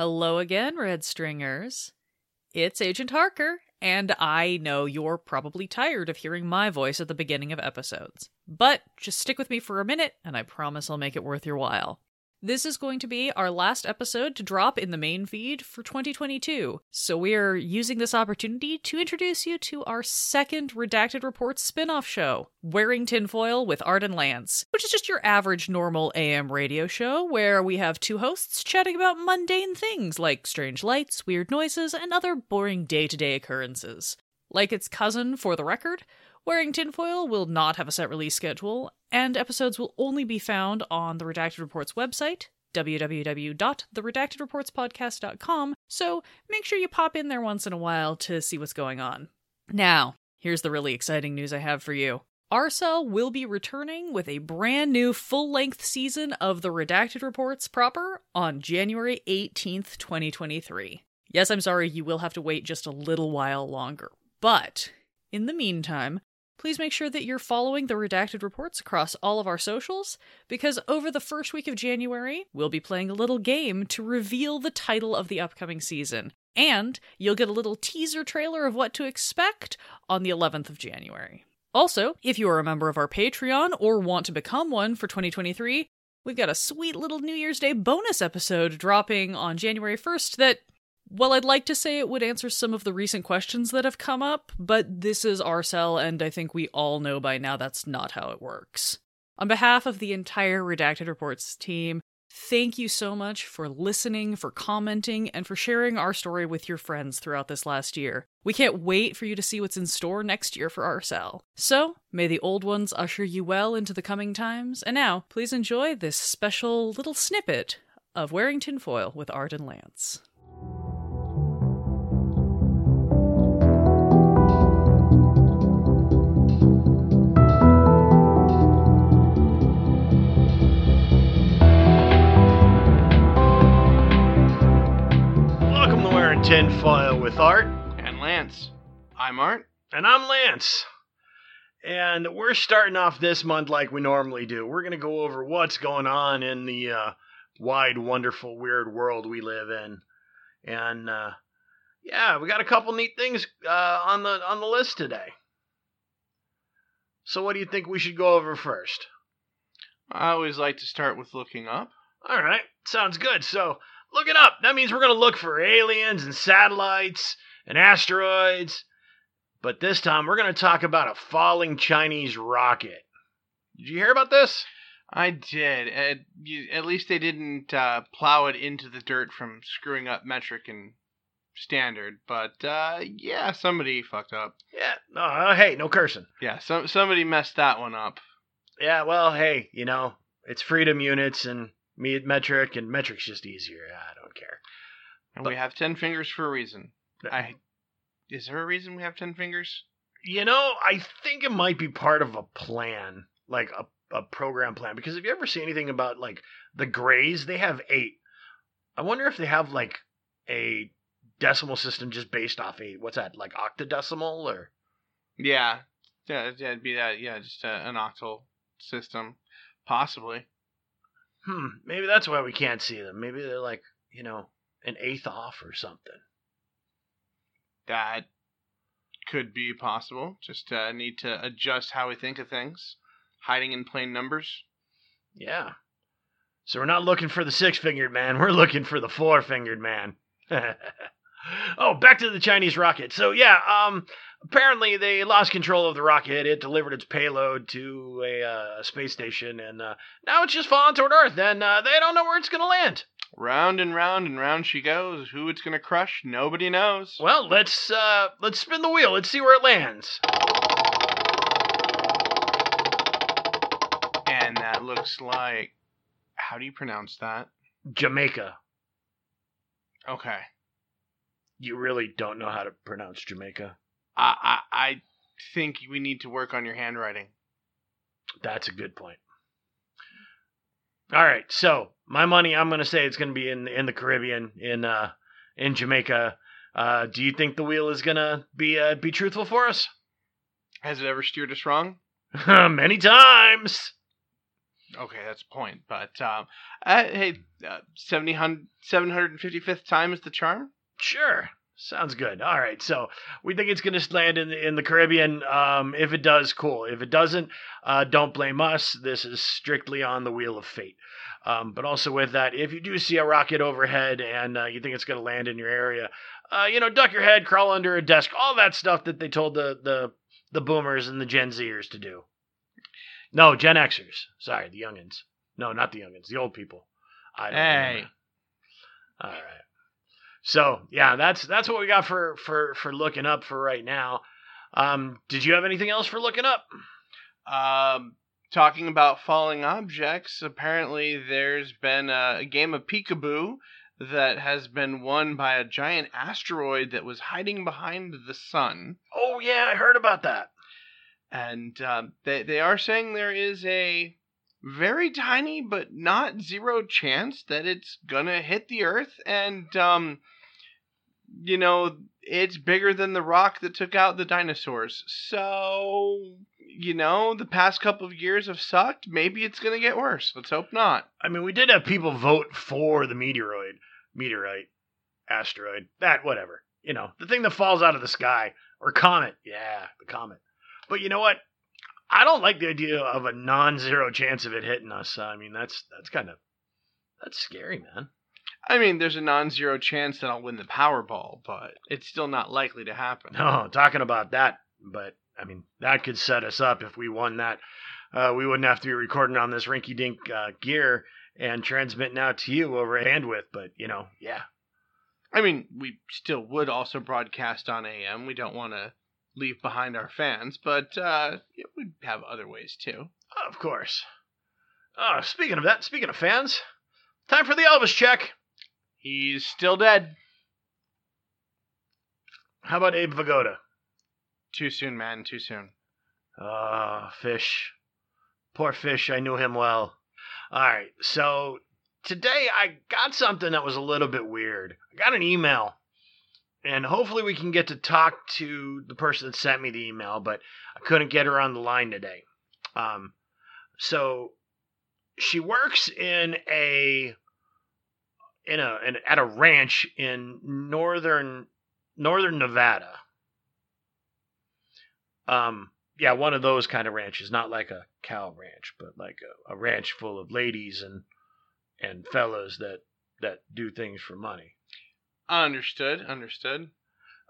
Hello again, Red Stringers. It's Agent Harker, and I know you're probably tired of hearing my voice at the beginning of episodes. But just stick with me for a minute, and I promise I'll make it worth your while. This is going to be our last episode to drop in the main feed for 2022, so we're using this opportunity to introduce you to our second Redacted Reports spin off show, Wearing Tinfoil with Art and Lance, which is just your average normal AM radio show where we have two hosts chatting about mundane things like strange lights, weird noises, and other boring day to day occurrences. Like its cousin, For the Record, Wearing Tinfoil will not have a set release schedule, and episodes will only be found on the Redacted Reports website, www.theredactedreportspodcast.com, so make sure you pop in there once in a while to see what's going on. Now, here's the really exciting news I have for you. Arcel will be returning with a brand new full length season of the Redacted Reports proper on January 18th, 2023. Yes, I'm sorry, you will have to wait just a little while longer. But in the meantime, please make sure that you're following the redacted reports across all of our socials, because over the first week of January, we'll be playing a little game to reveal the title of the upcoming season. And you'll get a little teaser trailer of what to expect on the 11th of January. Also, if you are a member of our Patreon or want to become one for 2023, we've got a sweet little New Year's Day bonus episode dropping on January 1st that well, I'd like to say it would answer some of the recent questions that have come up, but this is Arcel, and I think we all know by now that's not how it works. On behalf of the entire Redacted Reports team, thank you so much for listening, for commenting, and for sharing our story with your friends throughout this last year. We can't wait for you to see what's in store next year for Arcel. So, may the old ones usher you well into the coming times, and now, please enjoy this special little snippet of Wearing Tinfoil with Art and Lance. To Wearing Tinfoil with Art, And Lance. I'm Art. and I'm Lance. And we're starting off this month like we normally do. We're going to go over what's going on in the uh, wide, wonderful, weird world we live in. And uh, yeah, we got a couple neat things uh, on the on the list today. So, what do you think we should go over first? I always like to start with looking up. All right, sounds good. So, look it up. That means we're going to look for aliens and satellites and asteroids. But this time, we're going to talk about a falling Chinese rocket. Did you hear about this? I did. At, you, at least they didn't uh, plow it into the dirt from screwing up metric and standard. But uh, yeah, somebody fucked up. Yeah. No, uh, hey, no cursing. Yeah, some somebody messed that one up. Yeah, well, hey, you know, it's freedom units and metric, and metric's just easier. I don't care. And But- we have ten fingers for a reason. I is there a reason we have ten fingers? You know, I think it might be part of a plan, like a, a program plan. Because if you ever see anything about like the Greys, they have eight. I wonder if they have like a decimal system just based off eight. What's that, like octodecimal or? Yeah, yeah, yeah it'd be that. Yeah, just uh, an octal system, possibly. Hmm, maybe that's why we can't see them. Maybe they're like, you know, an eighth off or something. That could be possible. Just uh, need to adjust how we think of things. Hiding in plain numbers. Yeah. So we're not looking for the six fingered man, we're looking for the four fingered man. oh, back to the Chinese rocket. So yeah, um apparently they lost control of the rocket. It delivered its payload to a uh, space station and uh, now it's just falling toward Earth and uh, they don't know where it's going to land. Round and round and round she goes. Who it's gonna crush, nobody knows. Well, let's uh let's spin the wheel. Let's see where it lands. And that looks like. How do you pronounce that? Jamaica. Okay. You really don't know how to pronounce Jamaica. I I, I think we need to work on your handwriting. That's a good point. All right, so my money, I'm going to say it's going to be in in the Caribbean, in uh, in Jamaica. Uh, do you think the wheel is going to be uh, be truthful for us? Has it ever steered us wrong? Many times. Okay, that's a point. But um, uh, hey, uh, 70, 755th time is the charm. Sure. Sounds good. All right. So we think it's going to land in the, in the Caribbean. Um, if it does, cool. If it doesn't, uh, don't blame us. This is strictly on the wheel of fate. Um, but also with that, if you do see a rocket overhead and uh, you think it's going to land in your area, uh, you know, duck your head, crawl under a desk, all that stuff that they told the the the boomers and the Gen Zers to do. No, Gen Xers. Sorry, the youngins. No, not the youngins. The old people. I don't Hey. remember. All right. So yeah, that's that's what we got for for for looking up for right now. Um, did you have anything else for looking up? Um, talking about falling objects, apparently there's been a, a game of peekaboo that has been won by a giant asteroid that was hiding behind the sun. Oh yeah, I heard about that. And um, they, they are saying there is a very tiny but not zero chance that it's gonna hit the Earth. And, um, you know, it's bigger than the rock that took out the dinosaurs. So, you know, the past couple of years have sucked. Maybe it's gonna get worse. Let's hope not. I mean, we did have people vote for the meteoroid, meteorite, asteroid, that whatever. You know, the thing that falls out of the sky or comet. Yeah, the comet. But you know what? I don't like the idea of a non-zero chance of it hitting us. I mean, that's that's kind of that's scary, man. I mean, there's a non zero chance that I'll win the Powerball, but it's still not likely to happen. No, talking about that, but I mean, that could set us up if we won that. Uh, we wouldn't have to be recording on this rinky-dink uh, gear and transmitting out to you over bandwidth. But you know, yeah, I mean, we still would also broadcast on AM. We don't want to leave behind our fans, but uh, yeah, we have other ways too. Of course. Oh, speaking of that, speaking of fans, time for the Elvis check. He's still dead. How about Abe Vigoda? Too soon, man. Too soon. Ah, fish. Poor fish. I knew him well. All right, so today I got something that was a little bit weird. I got an email, and hopefully we can get to talk to the person that sent me the email, but I couldn't get her on the line today. Um, so she works in a in a in, at a ranch in northern northern Nevada. Um, yeah, one of those kind of ranches, not like a cow ranch, but like a, a ranch full of ladies and and fellas that that do things for money. Understood. Understood.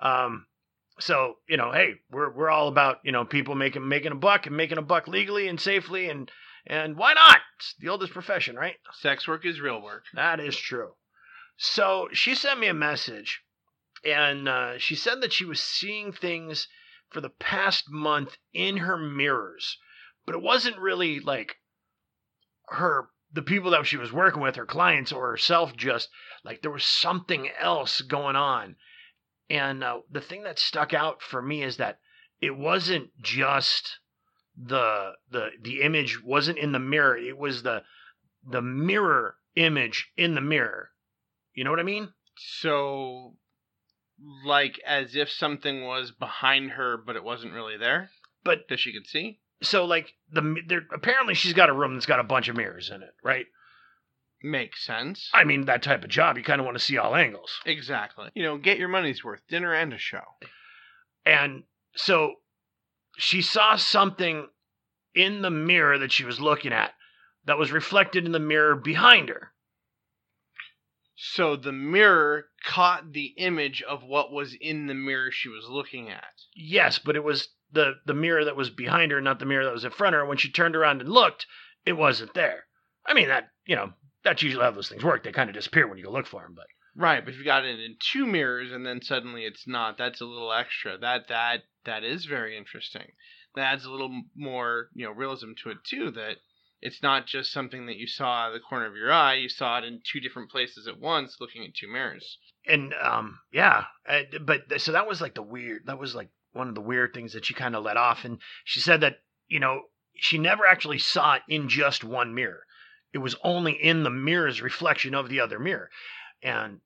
Um, so you know, hey, we're we're all about you know people making making a buck and making a buck legally and safely and and why not? It's the oldest profession, right? Sex work is real work. That is true. So she sent me a message, and uh, she said that she was seeing things for the past month in her mirrors, but it wasn't really like her, the people that she was working with, her clients or herself. Just like there was something else going on, and uh, the thing that stuck out for me is that it wasn't just the the the image wasn't in the mirror it was the the mirror image in the mirror you know what i mean So, like as if something was behind her, but it wasn't really there. but That she could see. So like the there apparently she's got a room that's got a bunch of mirrors in it right Makes sense. i mean that type of job you kind of want to see all angles Exactly. You know, get your money's worth. Dinner and a show. and so she saw something in the mirror that she was looking at that was reflected in the mirror behind her So the mirror caught the image of what was in the mirror she was looking at. Yes, but it was the the mirror that was behind her, not the mirror that was in front of her. When she turned around and looked, it wasn't there. I mean that you know that's usually how those things work. They kind of disappear when you go look for them. But Right, but if you got it in two mirrors and then suddenly it's not, that's a little extra. That that that is very interesting. That adds a little more, you know, realism to it too. That it's not just something that you saw out of the corner of your eye. You saw it in two different places at once, looking at two mirrors. and um yeah, uh, but so that was like the weird. That was like one of the weird things that she kind of let off. And she said that you know she never actually saw it in just one mirror. It was only in the mirror's reflection of the other mirror. And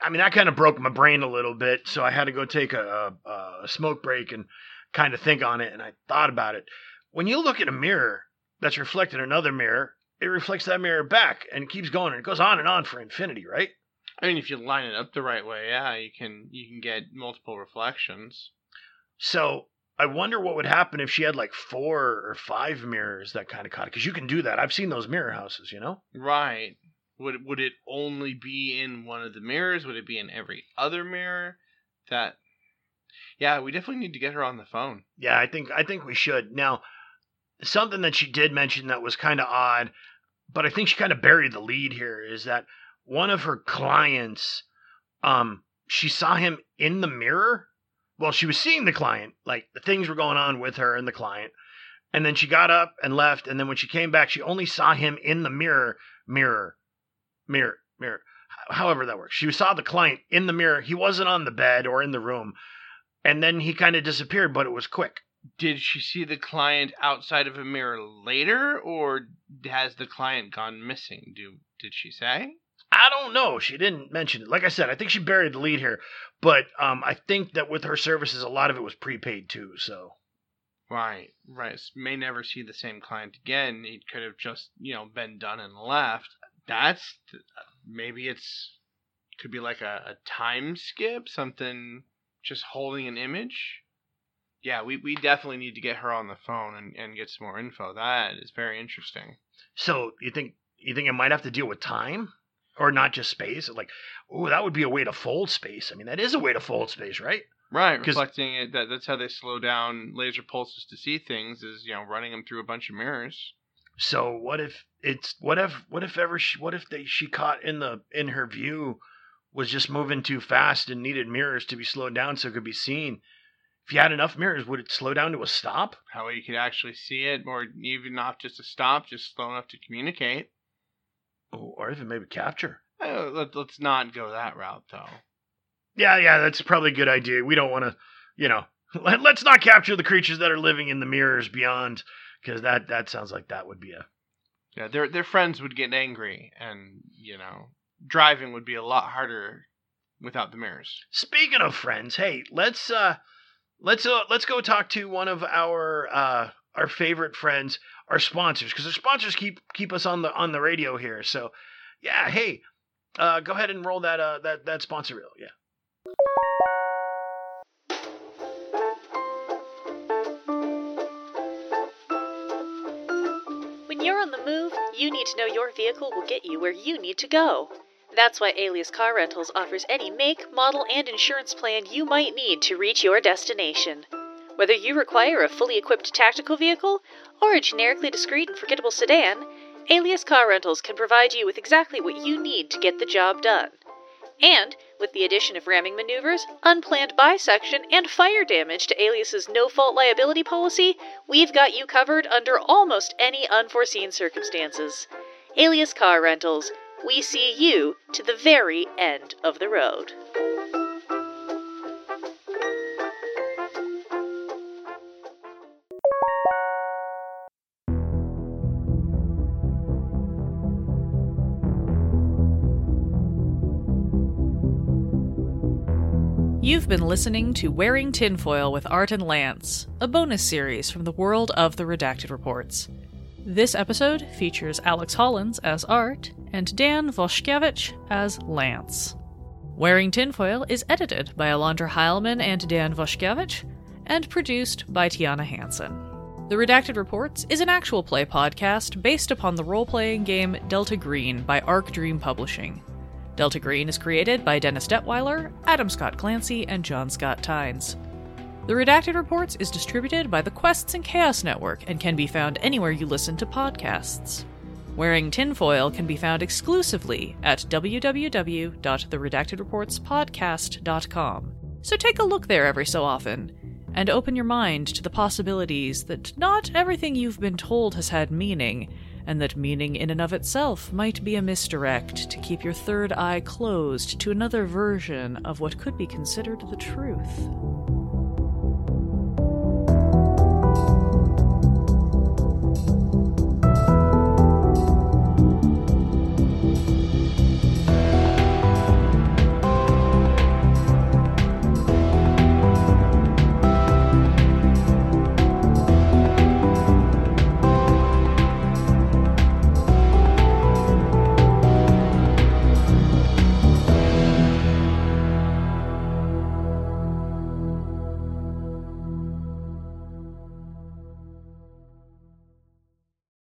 I mean, that kind of broke my brain a little bit. So I had to go take a, a, a smoke break and kind of think on it. And I thought about it. When you look at a mirror that's reflected in another mirror, it reflects that mirror back and it keeps going and it goes on and on for infinity, right? I mean, if you line it up the right way, yeah, you can you can get multiple reflections. So I wonder what would happen if she had like four or five mirrors that kind of caught it. Because you can do that. I've seen those mirror houses, you know? Right. Would would it only be in one of the mirrors? Would it be in every other mirror? That Yeah, we definitely need to get her on the phone. Yeah, I think I think we should. Now, something that she did mention that was kind of odd, but I think she kind of buried the lead here is that one of her clients um she saw him in the mirror. Well, she was seeing the client, like the things were going on with her and the client. And then she got up and left and then when she came back, she only saw him in the mirror, mirror, mirror, mirror. However that works. She saw the client in the mirror. He wasn't on the bed or in the room. And then he kind of disappeared, but it was quick. Did she see the client outside of a mirror later, or has the client gone missing? Do did she say? I don't know. She didn't mention it. Like I said, I think she buried the lead here, but um, I think that with her services, a lot of it was prepaid too. So Right, right. May never see the same client again. It could have just, you know, been done and left. That's maybe it's could be like a, a time skip, something just holding an image. Yeah, we, we definitely need to get her on the phone and, and get some more info. That is very interesting. so you think you think it might have to deal with time or not just space? Like, oh, that would be a way to fold space. I mean, that is a way to fold space, right? Right, reflecting it. That that's how they slow down laser pulses to see things. Is you know running them through a bunch of mirrors. So what if it's what if what if ever she, what if they she caught in the in her view was just moving too fast and needed mirrors to be slowed down so it could be seen. If you had enough mirrors, would it slow down to a stop? How you could actually see it, or even not just to stop, just slow enough to communicate. Oh, or even maybe capture. Uh, let, let's not go that route, though. Yeah, yeah, that's probably a good idea. We don't want to, you know, let, let's not capture the creatures that are living in the mirrors beyond, because that that sounds like that would be a Yeah, their their friends would get angry, and you know, driving would be a lot harder without the mirrors. Speaking of friends, hey, let's uh let's uh let's go talk to one of our uh our favorite friends, our sponsors, because our sponsors keep keep us on the on the radio here. So yeah, hey, uh go ahead and roll that uh that that sponsor reel. Yeah. When you're on the move, you need to know your vehicle will get you where you need to go. That's why Alias Car Rentals offers any make, model, and insurance plan you might need to reach your destination. Whether you require a fully equipped tactical vehicle or a generically discreet and forgettable sedan, Alias Car Rentals can provide you with exactly what you need to get the job done. And with the addition of ramming maneuvers, unplanned bisection, and fire damage to Alias's no fault liability policy, we've got you covered under almost any unforeseen circumstances. Alias Car Rentals, we see you to the very end of the road. Been listening to Wearing Tinfoil with Art and Lance, a bonus series from the world of the Redacted Reports. This episode features Alex Hollins as Art and Dan Voshkevich as Lance. Wearing Tinfoil is edited by Alondra Heilman and Dan Voshkevich and produced by Tiana Hansen. The Redacted Reports is an actual play podcast based upon the role playing game Delta Green by Arc Dream Publishing. Delta Green is created by Dennis Detwiller, Adam Scott Glancy, and John Scott Tynes. The Redacted Reports is distributed by the Quests and Chaos Network and can be found anywhere you listen to podcasts. Wearing Tinfoil can be found exclusively at www.theredactedreportspodcast.com. So take a look there every so often, and open your mind to the possibilities that not everything you've been told has had meaning, and that meaning in and of itself might be a misdirect to keep your third eye closed to another version of what could be considered the truth.